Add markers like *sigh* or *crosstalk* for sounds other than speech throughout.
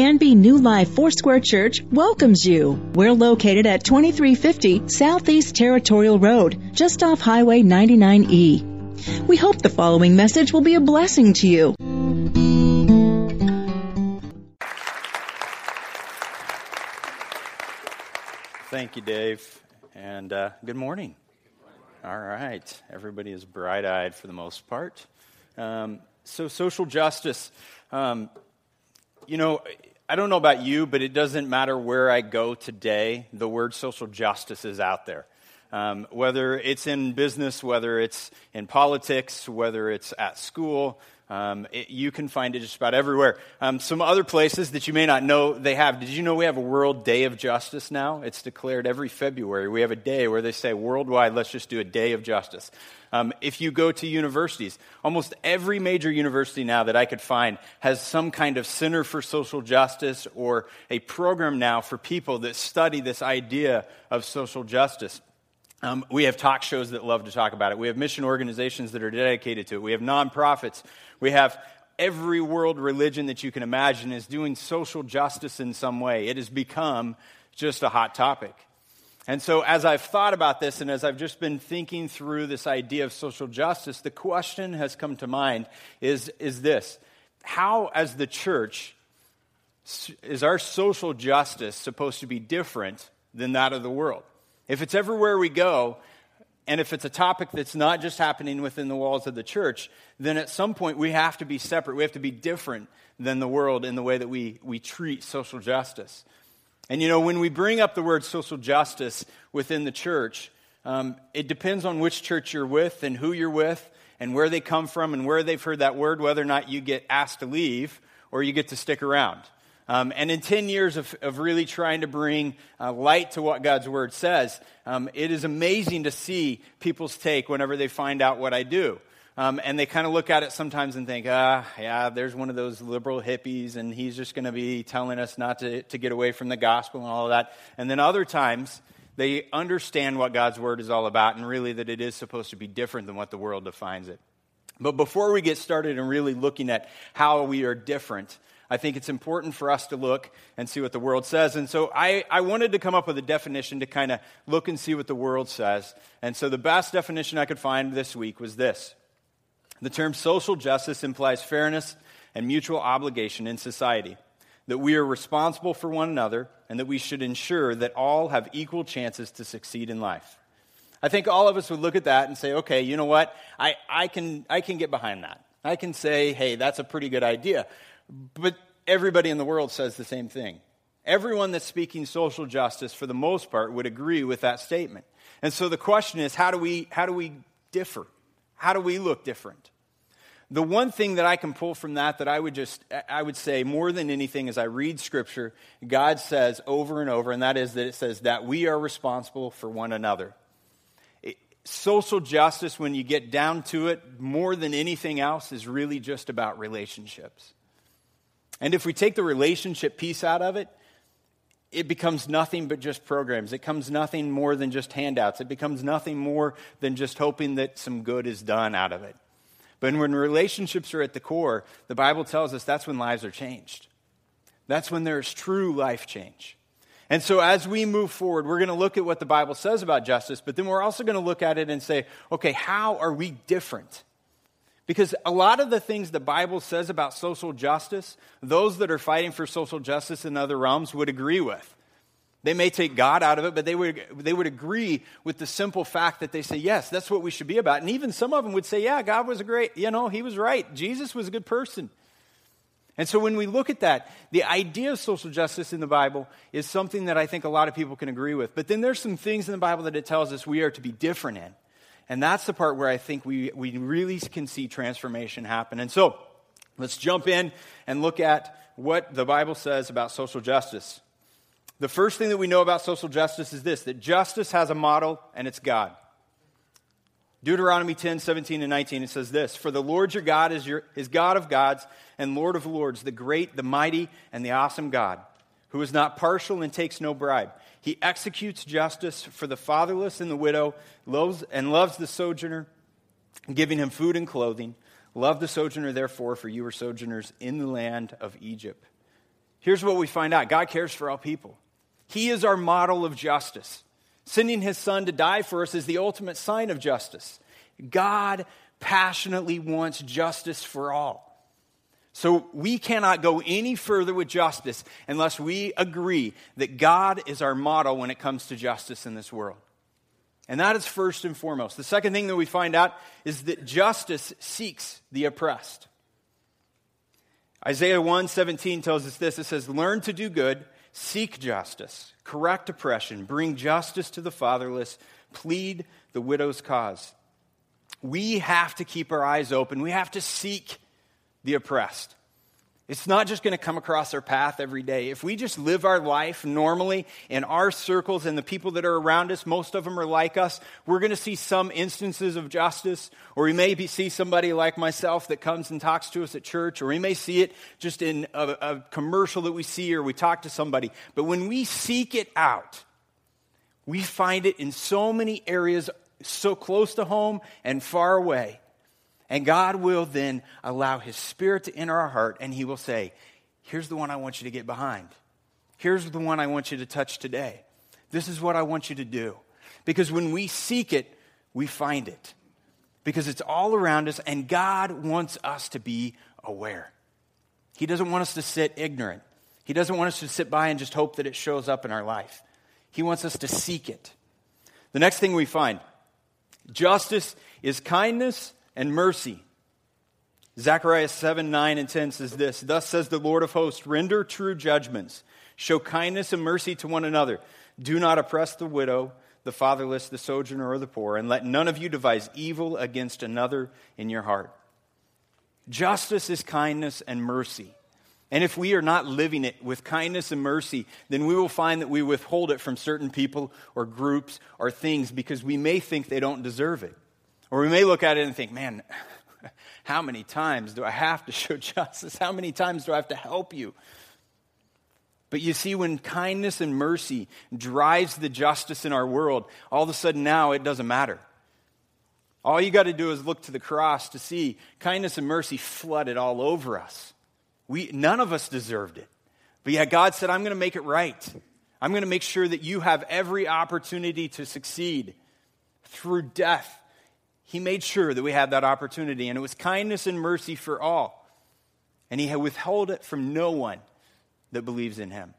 Canby New Life Foursquare Church welcomes you. We're located at 2350 Southeast Territorial Road, just off Highway 99E. We hope the following message will be a blessing to you. Thank you, Dave, and uh, good morning. All right, everybody is bright eyed for the most part. Um, so, social justice. Um, you know, I don't know about you, but it doesn't matter where I go today, the word social justice is out there. Um, whether it's in business, whether it's in politics, whether it's at school, um, it, you can find it just about everywhere. Um, some other places that you may not know they have. Did you know we have a World Day of Justice now? It's declared every February. We have a day where they say worldwide, let's just do a day of justice. Um, if you go to universities, almost every major university now that I could find has some kind of Center for Social Justice or a program now for people that study this idea of social justice. Um, we have talk shows that love to talk about it. We have mission organizations that are dedicated to it. We have nonprofits. We have every world religion that you can imagine is doing social justice in some way. It has become just a hot topic. And so, as I've thought about this and as I've just been thinking through this idea of social justice, the question has come to mind is, is this How, as the church, is our social justice supposed to be different than that of the world? If it's everywhere we go, and if it's a topic that's not just happening within the walls of the church, then at some point we have to be separate. We have to be different than the world in the way that we, we treat social justice. And you know, when we bring up the word social justice within the church, um, it depends on which church you're with and who you're with and where they come from and where they've heard that word, whether or not you get asked to leave or you get to stick around. Um, and in 10 years of, of really trying to bring uh, light to what God's word says, um, it is amazing to see people's take whenever they find out what I do. Um, and they kind of look at it sometimes and think, ah, yeah, there's one of those liberal hippies, and he's just going to be telling us not to, to get away from the gospel and all of that. And then other times, they understand what God's word is all about and really that it is supposed to be different than what the world defines it. But before we get started and really looking at how we are different, I think it's important for us to look and see what the world says. And so I, I wanted to come up with a definition to kind of look and see what the world says. And so the best definition I could find this week was this The term social justice implies fairness and mutual obligation in society, that we are responsible for one another, and that we should ensure that all have equal chances to succeed in life. I think all of us would look at that and say, okay, you know what? I, I, can, I can get behind that. I can say, hey, that's a pretty good idea. But everybody in the world says the same thing. Everyone that's speaking social justice, for the most part, would agree with that statement. And so the question is how do we, how do we differ? How do we look different? The one thing that I can pull from that that I would just I would say more than anything as I read scripture, God says over and over, and that is that it says that we are responsible for one another. It, social justice, when you get down to it, more than anything else, is really just about relationships. And if we take the relationship piece out of it, it becomes nothing but just programs. It becomes nothing more than just handouts. It becomes nothing more than just hoping that some good is done out of it. But when relationships are at the core, the Bible tells us that's when lives are changed. That's when there's true life change. And so, as we move forward, we're going to look at what the Bible says about justice, but then we're also going to look at it and say, okay, how are we different? Because a lot of the things the Bible says about social justice, those that are fighting for social justice in other realms would agree with. They may take God out of it, but they would, they would agree with the simple fact that they say, yes, that's what we should be about. And even some of them would say, yeah, God was a great, you know, he was right. Jesus was a good person. And so when we look at that, the idea of social justice in the Bible is something that I think a lot of people can agree with. But then there's some things in the Bible that it tells us we are to be different in. And that's the part where I think we, we really can see transformation happen. And so let's jump in and look at what the Bible says about social justice. The first thing that we know about social justice is this that justice has a model, and it's God. Deuteronomy 10, 17, and 19, it says this For the Lord your God is, your, is God of gods and Lord of lords, the great, the mighty, and the awesome God, who is not partial and takes no bribe. He executes justice for the fatherless and the widow, loves, and loves the sojourner, giving him food and clothing. Love the sojourner, therefore, for you are sojourners in the land of Egypt. Here's what we find out God cares for all people. He is our model of justice. Sending his son to die for us is the ultimate sign of justice. God passionately wants justice for all. So we cannot go any further with justice unless we agree that God is our model when it comes to justice in this world. And that is first and foremost. The second thing that we find out is that justice seeks the oppressed. Isaiah 1:17 tells us this. It says, "Learn to do good, seek justice, correct oppression, bring justice to the fatherless, plead the widow's cause." We have to keep our eyes open. We have to seek the oppressed. It's not just going to come across our path every day. If we just live our life normally in our circles and the people that are around us, most of them are like us, we're going to see some instances of justice, or we may see somebody like myself that comes and talks to us at church, or we may see it just in a, a commercial that we see or we talk to somebody. But when we seek it out, we find it in so many areas so close to home and far away and God will then allow His Spirit to enter our heart, and He will say, Here's the one I want you to get behind. Here's the one I want you to touch today. This is what I want you to do. Because when we seek it, we find it. Because it's all around us, and God wants us to be aware. He doesn't want us to sit ignorant. He doesn't want us to sit by and just hope that it shows up in our life. He wants us to seek it. The next thing we find justice is kindness and mercy. Zechariah 7 9 and 10 says this Thus says the Lord of hosts, render true judgments, show kindness and mercy to one another. Do not oppress the widow, the fatherless, the sojourner, or the poor, and let none of you devise evil against another in your heart. Justice is kindness and mercy. And if we are not living it with kindness and mercy, then we will find that we withhold it from certain people or groups or things because we may think they don't deserve it. Or we may look at it and think, man, *laughs* how many times do I have to *laughs* show justice? How many times do I have to help you? But you see, when kindness and mercy drives the justice in our world, all of a sudden now it doesn't matter. All you got to do is look to the cross to see kindness and mercy flooded all over us. We, none of us deserved it. But yet God said, I'm going to make it right. I'm going to make sure that you have every opportunity to succeed through death he made sure that we had that opportunity, and it was kindness and mercy for all. And he withheld it from no one that believes in him.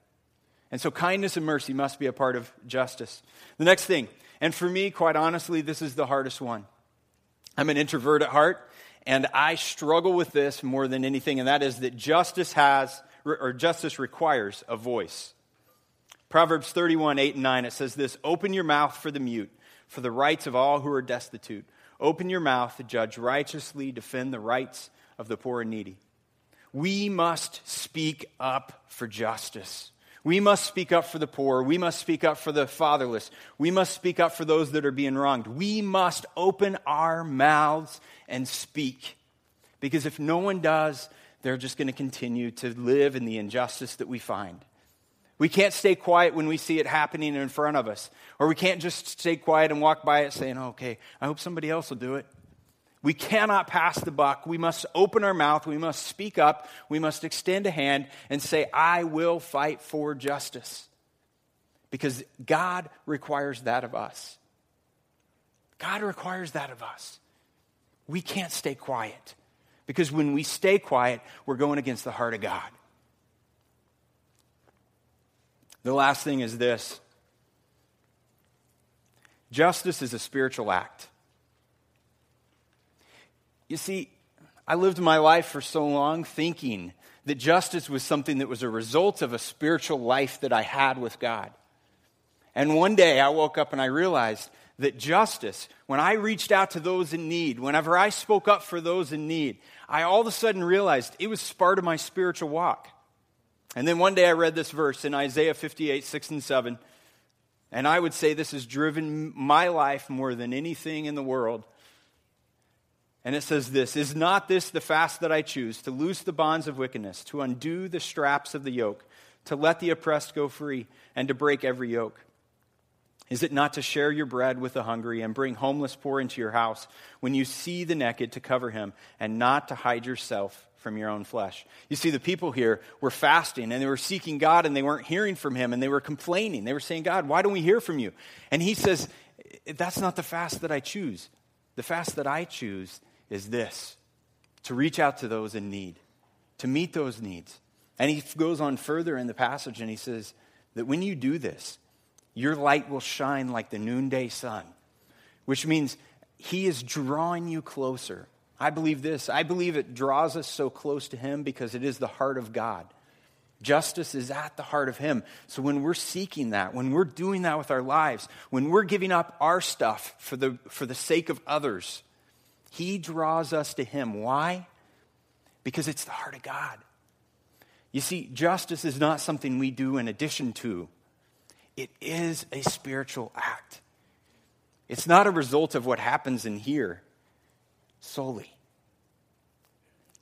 And so, kindness and mercy must be a part of justice. The next thing, and for me, quite honestly, this is the hardest one. I'm an introvert at heart, and I struggle with this more than anything, and that is that justice has, or justice requires a voice. Proverbs 31, 8 and 9, it says this Open your mouth for the mute, for the rights of all who are destitute. Open your mouth to judge righteously, defend the rights of the poor and needy. We must speak up for justice. We must speak up for the poor. We must speak up for the fatherless. We must speak up for those that are being wronged. We must open our mouths and speak. Because if no one does, they're just going to continue to live in the injustice that we find. We can't stay quiet when we see it happening in front of us. Or we can't just stay quiet and walk by it saying, okay, I hope somebody else will do it. We cannot pass the buck. We must open our mouth. We must speak up. We must extend a hand and say, I will fight for justice. Because God requires that of us. God requires that of us. We can't stay quiet. Because when we stay quiet, we're going against the heart of God. The last thing is this justice is a spiritual act. You see, I lived my life for so long thinking that justice was something that was a result of a spiritual life that I had with God. And one day I woke up and I realized that justice, when I reached out to those in need, whenever I spoke up for those in need, I all of a sudden realized it was part of my spiritual walk. And then one day I read this verse in Isaiah 58, 6 and 7. And I would say this has driven my life more than anything in the world. And it says this Is not this the fast that I choose, to loose the bonds of wickedness, to undo the straps of the yoke, to let the oppressed go free, and to break every yoke? Is it not to share your bread with the hungry and bring homeless poor into your house when you see the naked to cover him and not to hide yourself from your own flesh. You see, the people here were fasting and they were seeking God and they weren't hearing from Him and they were complaining. They were saying, God, why don't we hear from you? And He says, That's not the fast that I choose. The fast that I choose is this to reach out to those in need, to meet those needs. And He goes on further in the passage and He says that when you do this, your light will shine like the noonday sun, which means He is drawing you closer I believe this. I believe it draws us so close to Him because it is the heart of God. Justice is at the heart of Him. So when we're seeking that, when we're doing that with our lives, when we're giving up our stuff for the, for the sake of others, He draws us to Him. Why? Because it's the heart of God. You see, justice is not something we do in addition to, it is a spiritual act. It's not a result of what happens in here solely.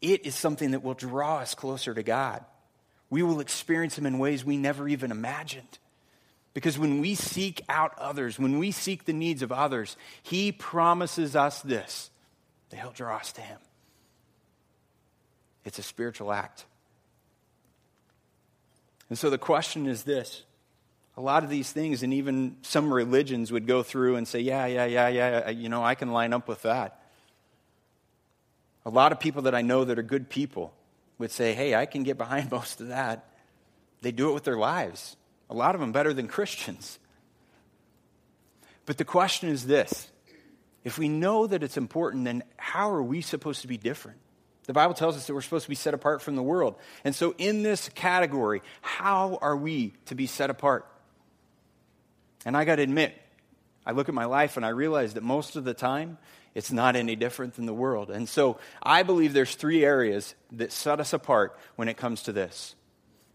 It is something that will draw us closer to God. We will experience Him in ways we never even imagined. Because when we seek out others, when we seek the needs of others, He promises us this that He'll draw us to Him. It's a spiritual act. And so the question is this a lot of these things, and even some religions would go through and say, yeah, yeah, yeah, yeah, you know, I can line up with that. A lot of people that I know that are good people would say, hey, I can get behind *laughs* most of that. They do it with their lives. A lot of them better than Christians. But the question is this if we know that it's important, then how are we supposed to be different? The Bible tells us that we're supposed to be set apart from the world. And so, in this category, how are we to be set apart? And I got to admit, I look at my life and I realize that most of the time, it's not any different than the world. And so I believe there's three areas that set us apart when it comes to this.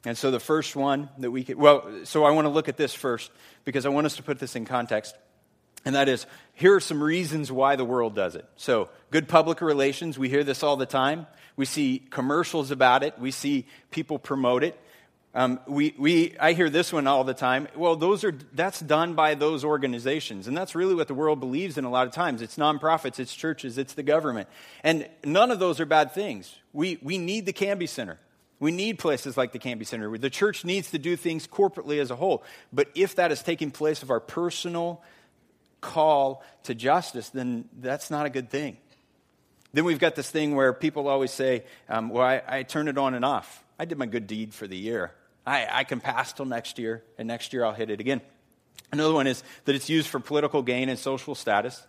And so the first one that we could, well, so I want to look at this first because I want us to put this in context. And that is, here are some reasons why the world does it. So, good public relations, we hear this all the time. We see commercials about it, we see people promote it. Um, we, we, I hear this one all the time. Well, those are, that's done by those organizations. And that's really what the world believes in a lot of times. It's nonprofits, it's churches, it's the government. And none of those are bad things. We, we need the Canby Center. We need places like the Canby Center. The church needs to do things corporately as a whole. But if that is taking place of our personal call to justice, then that's not a good thing. Then we've got this thing where people always say, um, well, I, I turn it on and off. I did my good deed for the year. I, I can pass till next year, and next year I'll hit it again. Another one is that it's used for political gain and social status.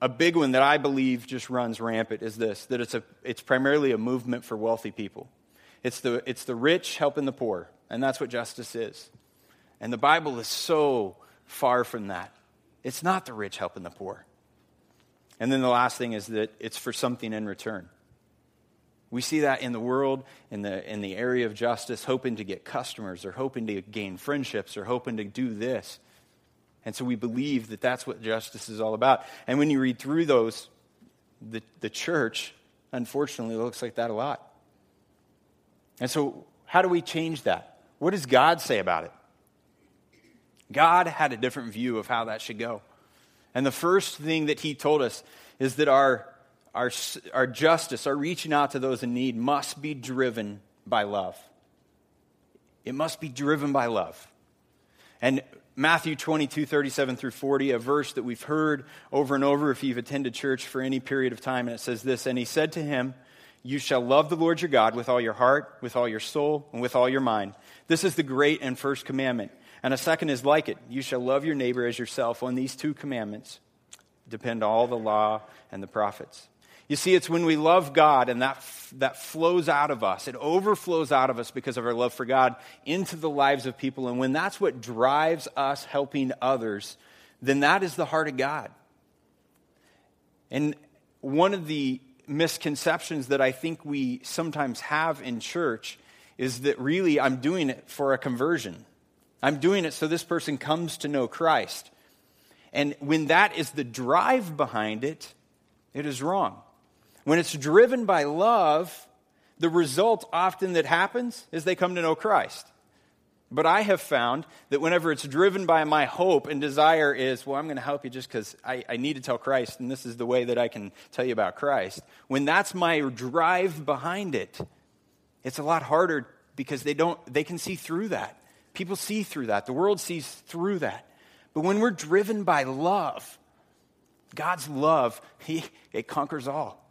A big one that I believe just runs rampant is this that it's, a, it's primarily a movement for wealthy people. It's the, it's the rich helping the poor, and that's what justice is. And the Bible is so far from that. It's not the rich helping the poor. And then the last thing is that it's for something in return. We see that in the world, in the, in the area of justice, hoping to get customers or hoping to gain friendships or hoping to do this. And so we believe that that's what justice is all about. And when you read through those, the, the church, unfortunately, looks like that a lot. And so, how do we change that? What does God say about it? God had a different view of how that should go. And the first thing that he told us is that our our, our justice, our reaching out to those in need must be driven by love. It must be driven by love. And Matthew 22, 37 through 40, a verse that we've heard over and over if you've attended church for any period of time, and it says this And he said to him, You shall love the Lord your God with all your heart, with all your soul, and with all your mind. This is the great and first commandment. And a second is like it You shall love your neighbor as yourself. On these two commandments depend all the law and the prophets. You see, it's when we love God and that, that flows out of us. It overflows out of us because of our love for God into the lives of people. And when that's what drives us helping others, then that is the heart of God. And one of the misconceptions that I think we sometimes have in church is that really I'm doing it for a conversion. I'm doing it so this person comes to know Christ. And when that is the drive behind it, it is wrong. When it's driven by love, the result often that happens is they come to know Christ. But I have found that whenever it's driven by my hope and desire is, well, I'm going to help you just because I, I need to tell Christ, and this is the way that I can tell you about Christ. When that's my drive behind it, it's a lot harder because they don't they can see through that. People see through that. The world sees through that. But when we're driven by love, God's love, *laughs* he, it conquers all.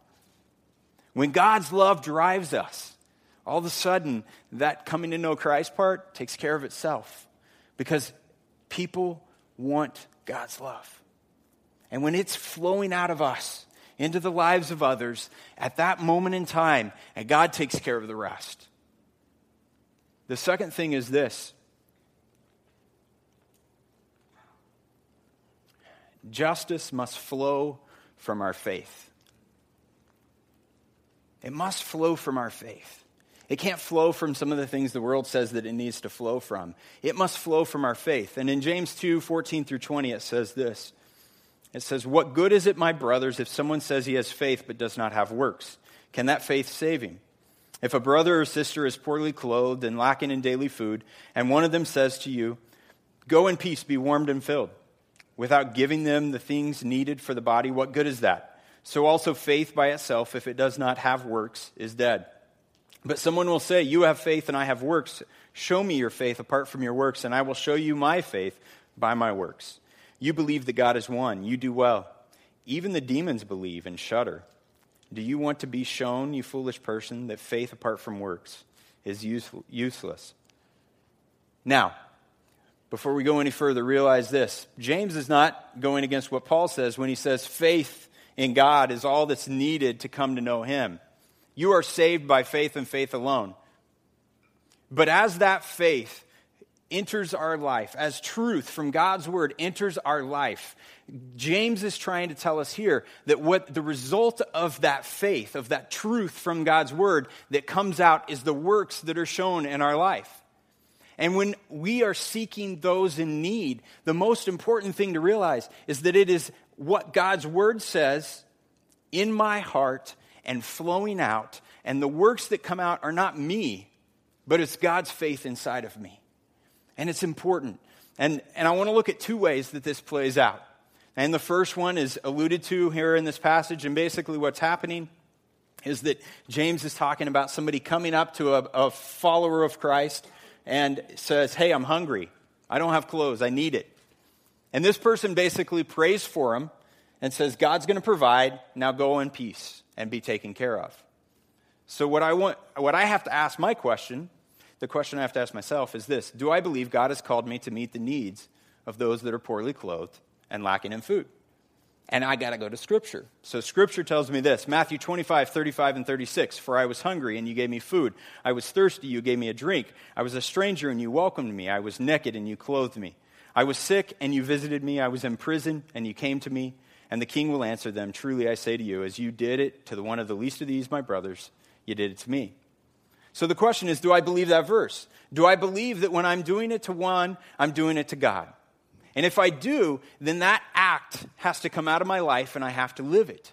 When God's love drives us, all of a sudden, that coming to know Christ part takes care of itself because people want God's love. And when it's flowing out of us into the lives of others at that moment in time, and God takes care of the rest. The second thing is this justice must flow from our faith. It must flow from our faith. It can't flow from some of the things the world says that it needs to flow from. It must flow from our faith. And in James 2 14 through 20, it says this It says, What good is it, my brothers, if someone says he has faith but does not have works? Can that faith save him? If a brother or sister is poorly clothed and lacking in daily food, and one of them says to you, Go in peace, be warmed and filled, without giving them the things needed for the body, what good is that? So also faith by itself, if it does not have works, is dead. But someone will say, You have faith and I have works. Show me your faith apart from your works, and I will show you my faith by my works. You believe that God is one. You do well. Even the demons believe and shudder. Do you want to be shown, you foolish person, that faith apart from works is useless? Now, before we go any further, realize this James is not going against what Paul says when he says faith in God is all that's needed to come to know him. You are saved by faith and faith alone. But as that faith enters our life, as truth from God's word enters our life, James is trying to tell us here that what the result of that faith, of that truth from God's word that comes out is the works that are shown in our life. And when we are seeking those in need, the most important thing to realize is that it is what God's word says in my heart and flowing out. And the works that come out are not me, but it's God's faith inside of me. And it's important. And, and I want to look at two ways that this plays out. And the first one is alluded to here in this passage. And basically, what's happening is that James is talking about somebody coming up to a, a follower of Christ and says, Hey, I'm hungry. I don't have clothes. I need it. And this person basically prays for him and says, God's going to provide. Now go in peace and be taken care of. So, what I, want, what I have to ask my question, the question I have to ask myself is this Do I believe God has called me to meet the needs of those that are poorly clothed and lacking in food? And I got to go to Scripture. So, Scripture tells me this Matthew 25, 35, and 36. For I was hungry, and you gave me food. I was thirsty, you gave me a drink. I was a stranger, and you welcomed me. I was naked, and you clothed me. I was sick, and you visited me. I was in prison, and you came to me. And the king will answer them Truly I say to you, as you did it to the one of the least of these, my brothers, you did it to me. So the question is do I believe that verse? Do I believe that when I'm doing it to one, I'm doing it to God? And if I do, then that act has to come out of my life and I have to live it.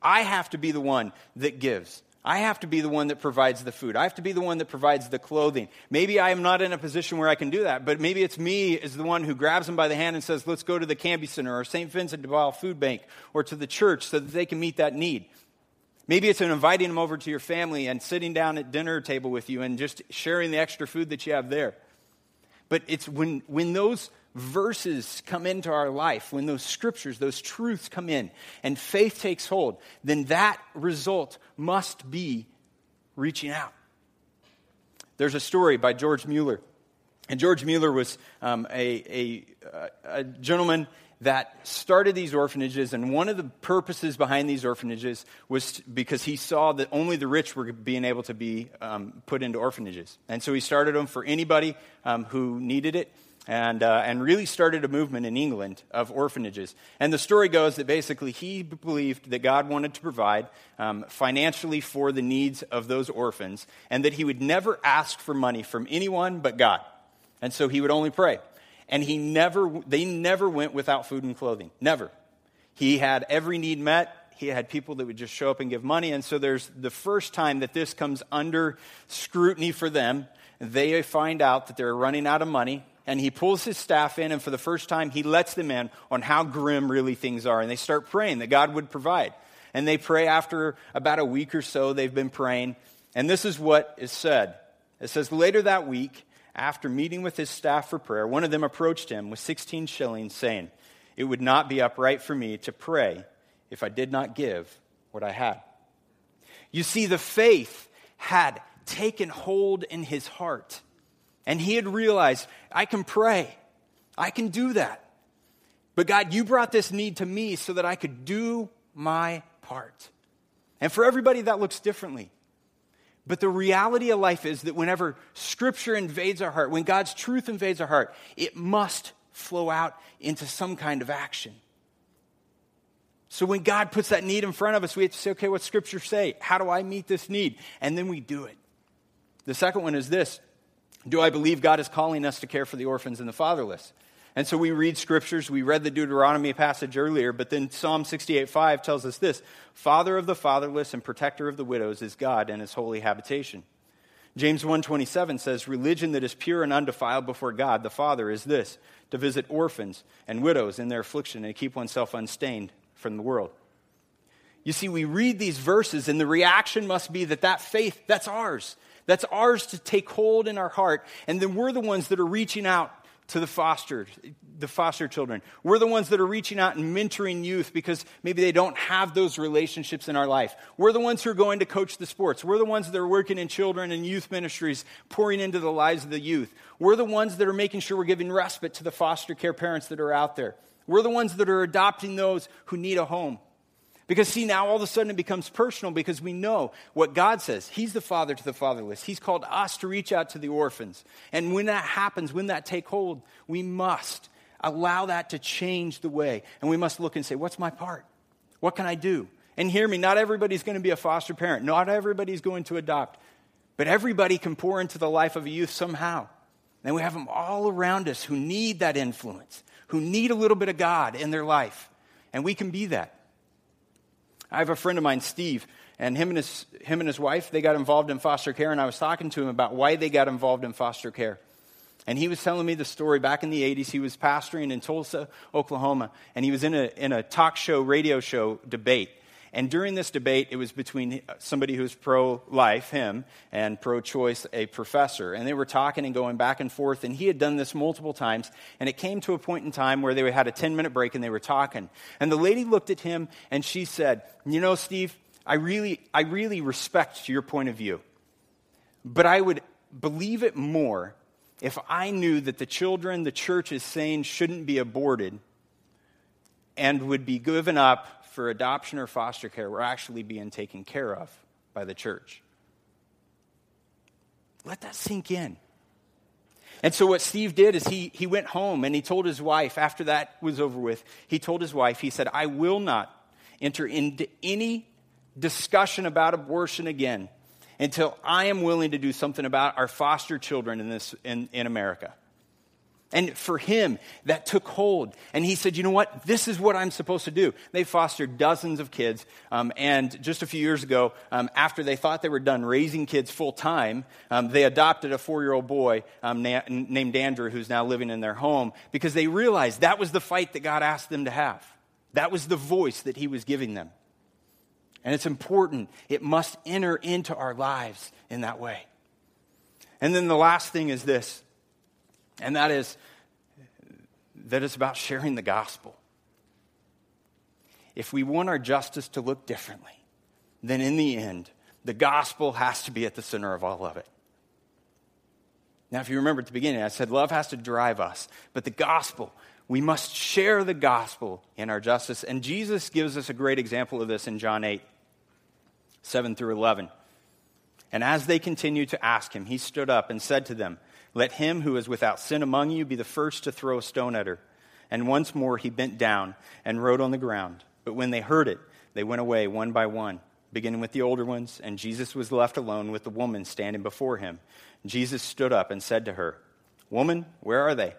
I have to be the one that gives. I have to be the one that provides the food. I have to be the one that provides the clothing. Maybe I am not in a position where I can do that, but maybe it's me as the one who grabs them by the hand and says, let's go to the Canby Center or St. Vincent de Paul Food Bank or to the church so that they can meet that need. Maybe it's in inviting them over to your family and sitting down at dinner table with you and just sharing the extra food that you have there. But it's when, when those verses come into our life, when those scriptures, those truths come in, and faith takes hold, then that result must be reaching out. There's a story by George Mueller. And George Mueller was um, a, a, a gentleman that started these orphanages, and one of the purposes behind these orphanages was because he saw that only the rich were being able to be um, put into orphanages. And so he started them for anybody um, who needed it and, uh, and really started a movement in England of orphanages. And the story goes that basically he believed that God wanted to provide um, financially for the needs of those orphans, and that he would never ask for money from anyone but God. And so he would only pray. And he never, they never went without food and clothing. Never. He had every need met. He had people that would just show up and give money. And so there's the first time that this comes under scrutiny for them they find out that they're running out of money. And he pulls his staff in, and for the first time, he lets them in on how grim really things are. And they start praying that God would provide. And they pray after about a week or so, they've been praying. And this is what is said it says, Later that week, after meeting with his staff for prayer, one of them approached him with 16 shillings, saying, It would not be upright for me to pray if I did not give what I had. You see, the faith had taken hold in his heart. And he had realized, I can pray. I can do that. But God, you brought this need to me so that I could do my part. And for everybody, that looks differently. But the reality of life is that whenever Scripture invades our heart, when God's truth invades our heart, it must flow out into some kind of action. So when God puts that need in front of us, we have to say, okay, what Scripture say? How do I meet this need? And then we do it. The second one is this Do I believe God is calling us to care for the orphans and the fatherless? And so we read scriptures. We read the Deuteronomy passage earlier, but then Psalm 68 5 tells us this Father of the fatherless and protector of the widows is God and his holy habitation. James 1:27 says religion that is pure and undefiled before God the Father is this to visit orphans and widows in their affliction and keep oneself unstained from the world. You see we read these verses and the reaction must be that that faith that's ours. That's ours to take hold in our heart. And then we're the ones that are reaching out to the foster, the foster children. We're the ones that are reaching out and mentoring youth because maybe they don't have those relationships in our life. We're the ones who are going to coach the sports. We're the ones that are working in children and youth ministries, pouring into the lives of the youth. We're the ones that are making sure we're giving respite to the foster care parents that are out there. We're the ones that are adopting those who need a home. Because, see, now all of a sudden it becomes personal because we know what God says. He's the father to the fatherless. He's called us to reach out to the orphans. And when that happens, when that take hold, we must allow that to change the way. And we must look and say, what's my part? What can I do? And hear me, not everybody's going to be a foster parent. Not everybody's going to adopt. But everybody can pour into the life of a youth somehow. And we have them all around us who need that influence, who need a little bit of God in their life. And we can be that. I have a friend of mine, Steve, and him and his, him and his wife, they got involved in foster care, and I was talking to him about why they got involved in foster care. And he was telling me the story back in the 80s. He was pastoring in Tulsa, Oklahoma, and he was in a, in a talk show, radio show debate. And during this debate, it was between somebody who's pro life, him, and pro choice, a professor. And they were talking and going back and forth. And he had done this multiple times. And it came to a point in time where they had a 10 minute break and they were talking. And the lady looked at him and she said, You know, Steve, I really, I really respect your point of view. But I would believe it more if I knew that the children the church is saying shouldn't be aborted and would be given up for adoption or foster care were actually being taken care of by the church. Let that sink in. And so, what Steve did is he, he went home and he told his wife, after that was over with, he told his wife, he said, I will not enter into any discussion about abortion again until I am willing to do something about our foster children in, this, in, in America. And for him, that took hold. And he said, You know what? This is what I'm supposed to do. They fostered dozens of kids. Um, and just a few years ago, um, after they thought they were done raising kids full time, um, they adopted a four year old boy um, na- named Andrew, who's now living in their home, because they realized that was the fight that God asked them to have. That was the voice that he was giving them. And it's important. It must enter into our lives in that way. And then the last thing is this and that is that it's about sharing the gospel. If we want our justice to look differently, then in the end, the gospel has to be at the center of all of it. Now, if you remember at the beginning, I said love has to drive us, but the gospel, we must share the gospel in our justice. And Jesus gives us a great example of this in John 8, 7 through 11. And as they continued to ask him, he stood up and said to them, let him who is without sin among you be the first to throw a stone at her. And once more he bent down and wrote on the ground. But when they heard it, they went away one by one, beginning with the older ones, and Jesus was left alone with the woman standing before him. Jesus stood up and said to her, Woman, where are they?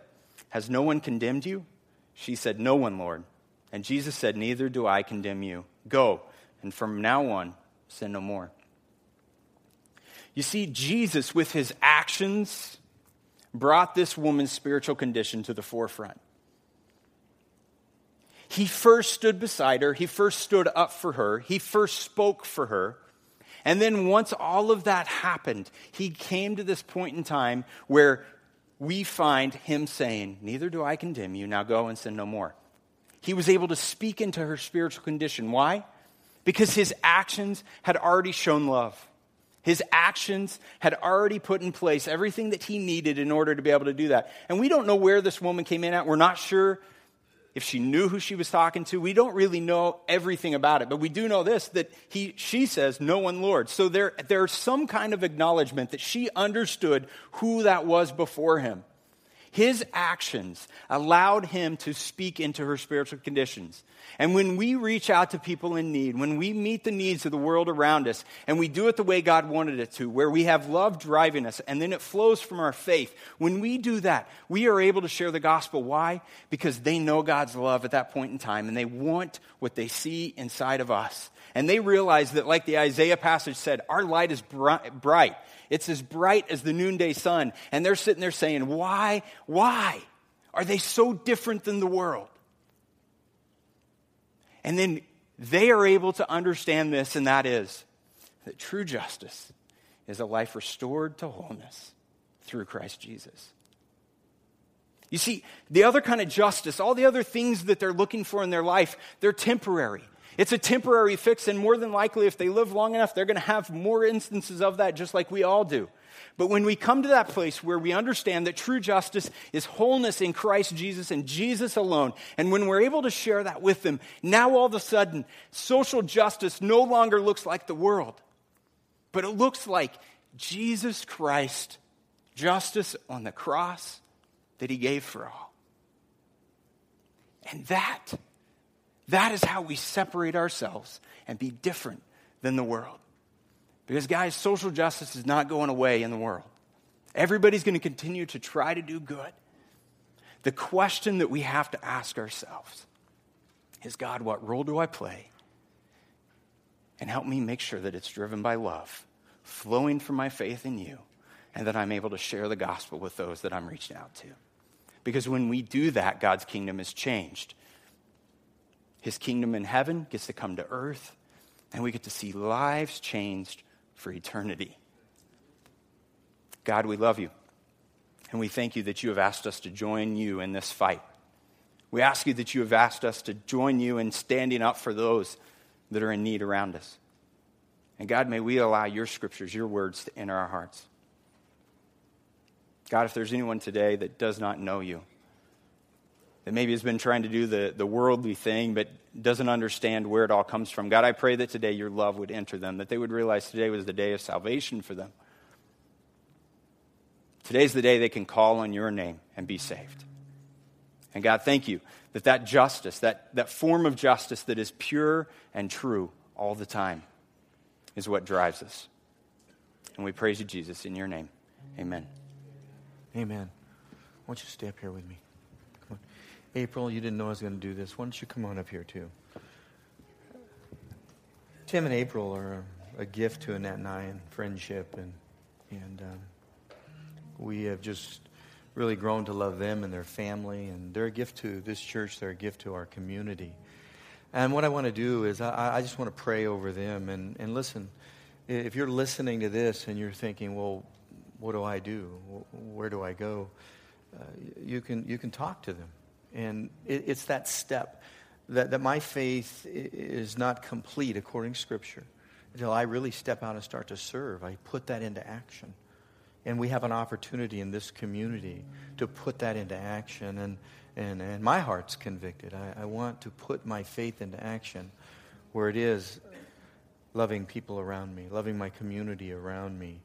Has no one condemned you? She said, No one, Lord. And Jesus said, Neither do I condemn you. Go, and from now on, sin no more. You see, Jesus, with his actions brought this woman's spiritual condition to the forefront. He first stood beside her, he first stood up for her, he first spoke for her. And then once all of that happened, he came to this point in time where we find him saying, Neither do I condemn you, now go and sin no more. He was able to speak into her spiritual condition. Why? Because his actions had already shown love. His actions had already put in place everything that he needed in order to be able to do that. And we don't know where this woman came in at. We're not sure if she knew who she was talking to. We don't really know everything about it, but we do know this that he, she says, No one, Lord. So there, there's some kind of acknowledgement that she understood who that was before him. His actions allowed him to speak into her spiritual conditions. And when we reach out to people in need, when we meet the needs of the world around us, and we do it the way God wanted it to, where we have love driving us, and then it flows from our faith, when we do that, we are able to share the gospel. Why? Because they know God's love at that point in time, and they want what they see inside of us. And they realize that, like the Isaiah passage said, our light is bright. It's as bright as the noonday sun. And they're sitting there saying, Why? Why are they so different than the world? And then they are able to understand this, and that is that true justice is a life restored to wholeness through Christ Jesus. You see, the other kind of justice, all the other things that they're looking for in their life, they're temporary. It's a temporary fix, and more than likely, if they live long enough, they're going to have more instances of that, just like we all do. But when we come to that place where we understand that true justice is wholeness in Christ Jesus and Jesus alone, and when we're able to share that with them, now all of a sudden, social justice no longer looks like the world, but it looks like Jesus Christ, justice on the cross that he gave for all. And that, that is how we separate ourselves and be different than the world. Because, guys, social justice is not going away in the world. Everybody's going to continue to try to do good. The question that we have to ask ourselves is God, what role do I play? And help me make sure that it's driven by love, flowing from my faith in you, and that I'm able to share the gospel with those that I'm reaching out to. Because when we do that, God's kingdom is changed. His kingdom in heaven gets to come to earth, and we get to see lives changed for eternity. God, we love you. And we thank you that you have asked us to join you in this fight. We ask you that you have asked us to join you in standing up for those that are in need around us. And God, may we allow your scriptures, your words to enter our hearts. God, if there's anyone today that does not know you, that maybe has been trying to do the, the worldly thing but doesn't understand where it all comes from. God, I pray that today your love would enter them, that they would realize today was the day of salvation for them. Today's the day they can call on your name and be saved. And God, thank you that that justice, that, that form of justice that is pure and true all the time, is what drives us. And we praise you, Jesus, in your name. Amen. Amen. Why don't you stay up here with me? April, you didn't know I was going to do this. Why don't you come on up here, too? Tim and April are a, gift to Annette and I in friendship, and, and um, we have just really grown to love them and their family, and they're a gift to this church, they're a gift to our community. And what I want to do is I, I just want to pray over them. And, and listen, if you're listening to this and you're thinking, well, what do I do? Where do I go? Uh, you, can, you can talk to them. And it, it's that step that, that my faith is not complete according to Scripture until I really step out and start to serve. I put that into action. And we have an opportunity in this community to put that into action. And, and, and my heart's convicted. I, I want to put my faith into action where it is loving people around me, loving my community around me,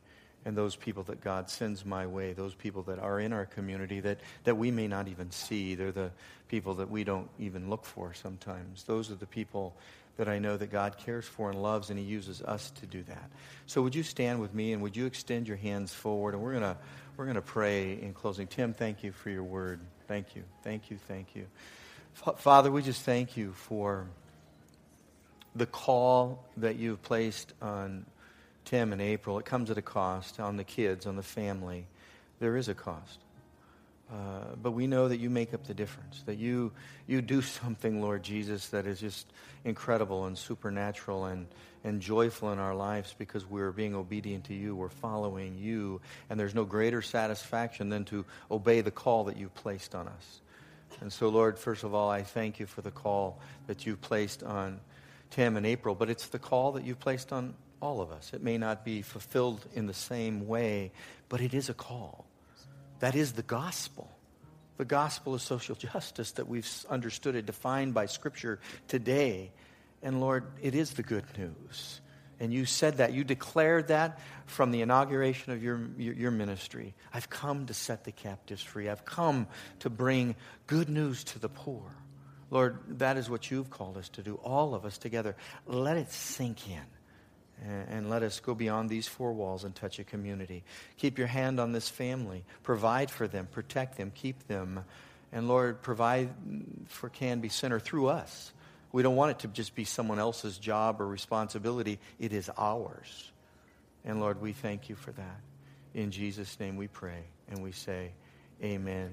and those people that God sends my way, those people that are in our community that, that we may not even see. They're the people that we don't even look for sometimes. Those are the people that I know that God cares for and loves, and He uses us to do that. So, would you stand with me and would you extend your hands forward? And we're going we're going to pray in closing. Tim, thank you for your word. Thank you. Thank you. Thank you. Father, we just thank you for the call that you've placed on Tim and April, it comes at a cost on the kids, on the family. There is a cost. Uh, but we know that you make up the difference, that you, you do *laughs* something, Lord Jesus, that is just incredible and supernatural and, and joyful in our lives because we're being obedient to you. We're following you. And there's no greater satisfaction than to obey the call that you've placed on us. And so, Lord, first of all, I thank you for the call that you've placed on Tim and April, but it's the call that you've placed on all of us. It may not be fulfilled in the same way, but it is a call. That is the gospel. The gospel of social justice that we've understood it defined by Scripture today. And Lord, it is the good news. And you said that. You declared that from the inauguration of your, your, your, ministry. I've come to set the captives free. I've come to bring good news to the poor. Lord, that is what you've called us to do, all of us together. Let it sink in and let us go beyond these four walls and touch a community. Keep your hand on this family. Provide for them, protect them, keep them. And Lord, provide for Canby Center through us. We don't want it to just be someone else's job or responsibility. It is ours. And Lord, we thank you for that. In Jesus' name we pray and we say, Amen.